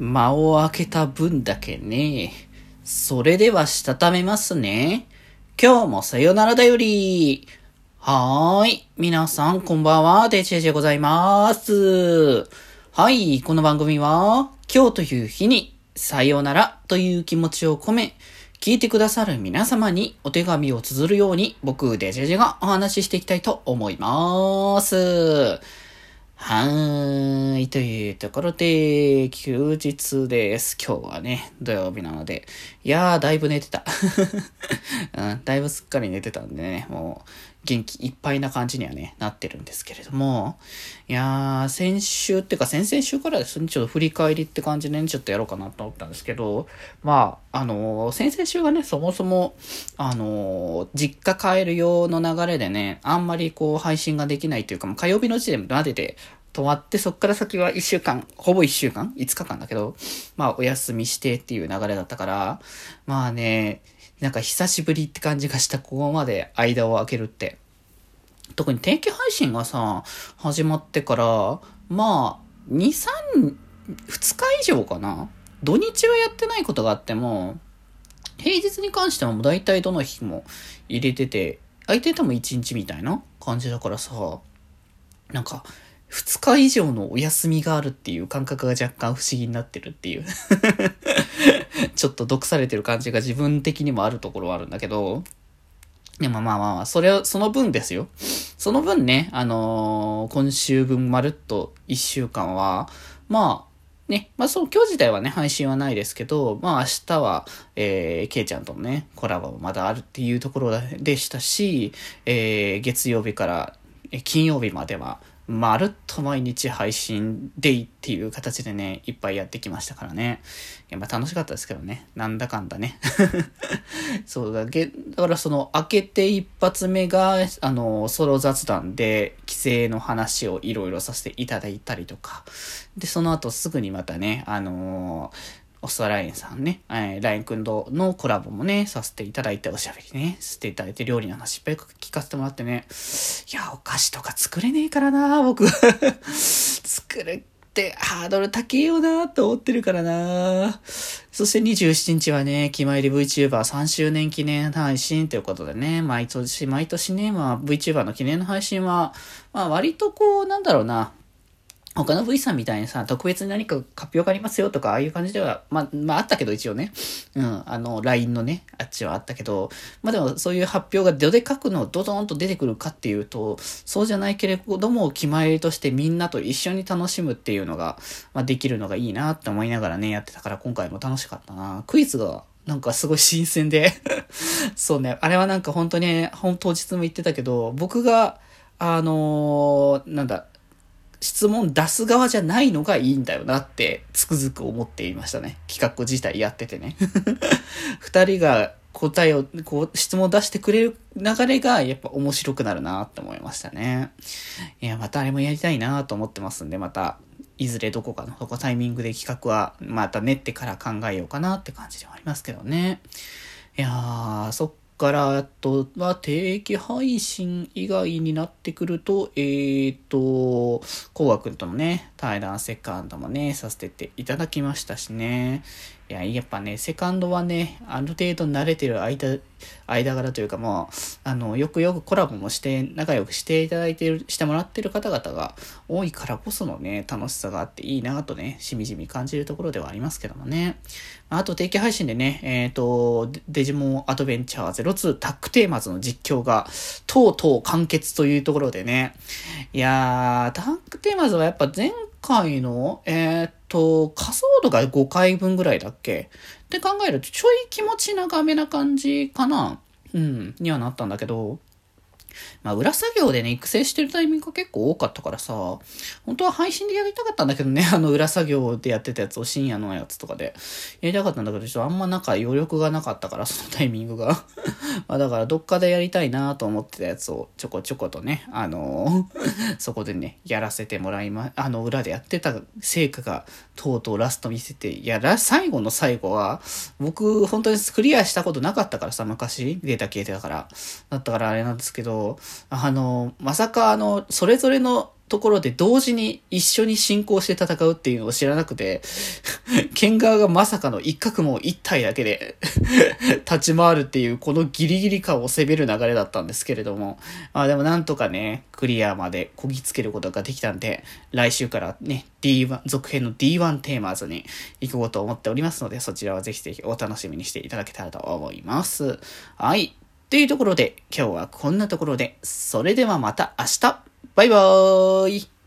間を空けた分だけね。それではしたためますね。今日もさよならだより。はーい。皆さんこんばんは。デジェジでございます。はい。この番組は、今日という日に、さよならという気持ちを込め、聞いてくださる皆様にお手紙を綴るように、僕、デジェジがお話ししていきたいと思います。はーい。というところで、休日です。今日はね、土曜日なので。いやー、だいぶ寝てた。うん、だいぶすっかり寝てたんでね、もう、元気いっぱいな感じにはね、なってるんですけれども、いやー、先週っていうか先々週からですね、ちょっと振り返りって感じでね、ちょっとやろうかなと思ったんですけど、まあ、あのー、先々週がね、そもそも、あのー、実家帰る用の流れでね、あんまりこう、配信ができないというか、もう火曜日の時点までで、止まって、そっから先は1週間、ほぼ1週間 ?5 日間だけど、まあお休みしてっていう流れだったから、まあね、なんか久しぶりって感じがした、ここまで間を空けるって。特に定期配信がさ、始まってから、まあ、2、3、2日以上かな土日はやってないことがあっても、平日に関してはもう大体どの日も入れてて、相手とも1日みたいな感じだからさ、なんか、2日以上のお休みがあるっていう感覚が若干不思議になってるっていう ちょっと毒されてる感じが自分的にもあるところはあるんだけど、でもまあまあまあ、それは、その分ですよ。その分ね、あのー、今週分まるっと1週間は、まあ、ね、まあそう、今日自体はね、配信はないですけど、まあ明日は、えー、ケイちゃんとのね、コラボもまだあるっていうところでしたし、えー、月曜日から、金曜日までは、まるっと毎日配信デイっていう形でね、いっぱいやってきましたからね。やっぱ楽しかったですけどね。なんだかんだね。そうだけ、だからその、開けて一発目が、あの、ソロ雑談で、規制の話をいろいろさせていただいたりとか。で、その後すぐにまたね、あのーオストラインさんね、えー、ラインくんとのコラボもね、させていただいて、おしゃべりね、していただいて、料理の話いっぱい聞かせてもらってね、いや、お菓子とか作れねえからな、僕。作るってハードル高えよなと思ってるからな。そして27日はね、気まり VTuber3 周年記念配信ということでね、毎年毎年ね、まあ VTuber の記念の配信は、まあ割とこう、なんだろうな、他の V さんみたいにさ、特別に何か発表がありますよとか、ああいう感じでは、まあ、まああったけど一応ね。うん、あの、LINE のね、あっちはあったけど、まあでもそういう発表がどで書くのドドーンと出てくるかっていうと、そうじゃないけれども、決まりとしてみんなと一緒に楽しむっていうのが、まあできるのがいいなって思いながらね、やってたから今回も楽しかったな。クイズがなんかすごい新鮮で そうね、あれはなんか本当に、本当日も言ってたけど、僕が、あのー、なんだ、質問出す側じゃないのがいいんだよなってつくづく思っていましたね。企画自体やっててね。二人が答えを、こう、質問を出してくれる流れがやっぱ面白くなるなって思いましたね。いや、またあれもやりたいなと思ってますんで、また、いずれどこかの、そこタイミングで企画はまた練ってから考えようかなって感じではありますけどね。いやー、そっからあとは定期配信以外になってくると、えーと、コウガ君とのね、対談セカンドもね、させていただきましたしね。いや、やっぱね、セカンドはね、ある程度慣れてる間間柄というかもう、あの、よくよくコラボもして、仲良くしていただいてる、してもらってる方々が多いからこそのね、楽しさがあっていいなとね、しみじみ感じるところではありますけどもね。あと定期配信でね、えっ、ー、と、デジモンアドベンチャー02タックテーマズの実況が、とうとう完結というところでね。いやー、タックテーマズはやっぱ前回の、えっ、ー、と、仮想度が5回分ぐらいだっけ？って考えると、ちょい気持ち長めな感じかな？うん、にはなったんだけど、まあ、裏作業でね、育成してるタイミングが結構多かったからさ、本当は配信でやりたかったんだけどね、あの裏作業でやってたやつを深夜のやつとかでやりたかったんだけど、ちょっとあんまなんか余力がなかったから、そのタイミングが まあだからどっかでやりたいなと思ってたやつをちょこちょことね、あのー、そこでね、やらせてもらいま、あの裏でやってた成果がとうとうラスト見せて、いや、最後の最後は、僕本当にクリアしたことなかったからさ、昔データ消えてたから。だったからあれなんですけど、あの、まさかあの、それぞれのところで同時に一緒に進行して戦うっていうのを知らなくて、剣側がまさかの一角も一体だけで 立ち回るっていうこのギリギリ感を攻める流れだったんですけれども、まあでもなんとかね、クリアまでこぎつけることができたんで、来週からね、D1、続編の D1 テーマーズに行こうと思っておりますので、そちらはぜひぜひお楽しみにしていただけたらと思います。はい。というところで、今日はこんなところで、それではまた明日。バイバーイ。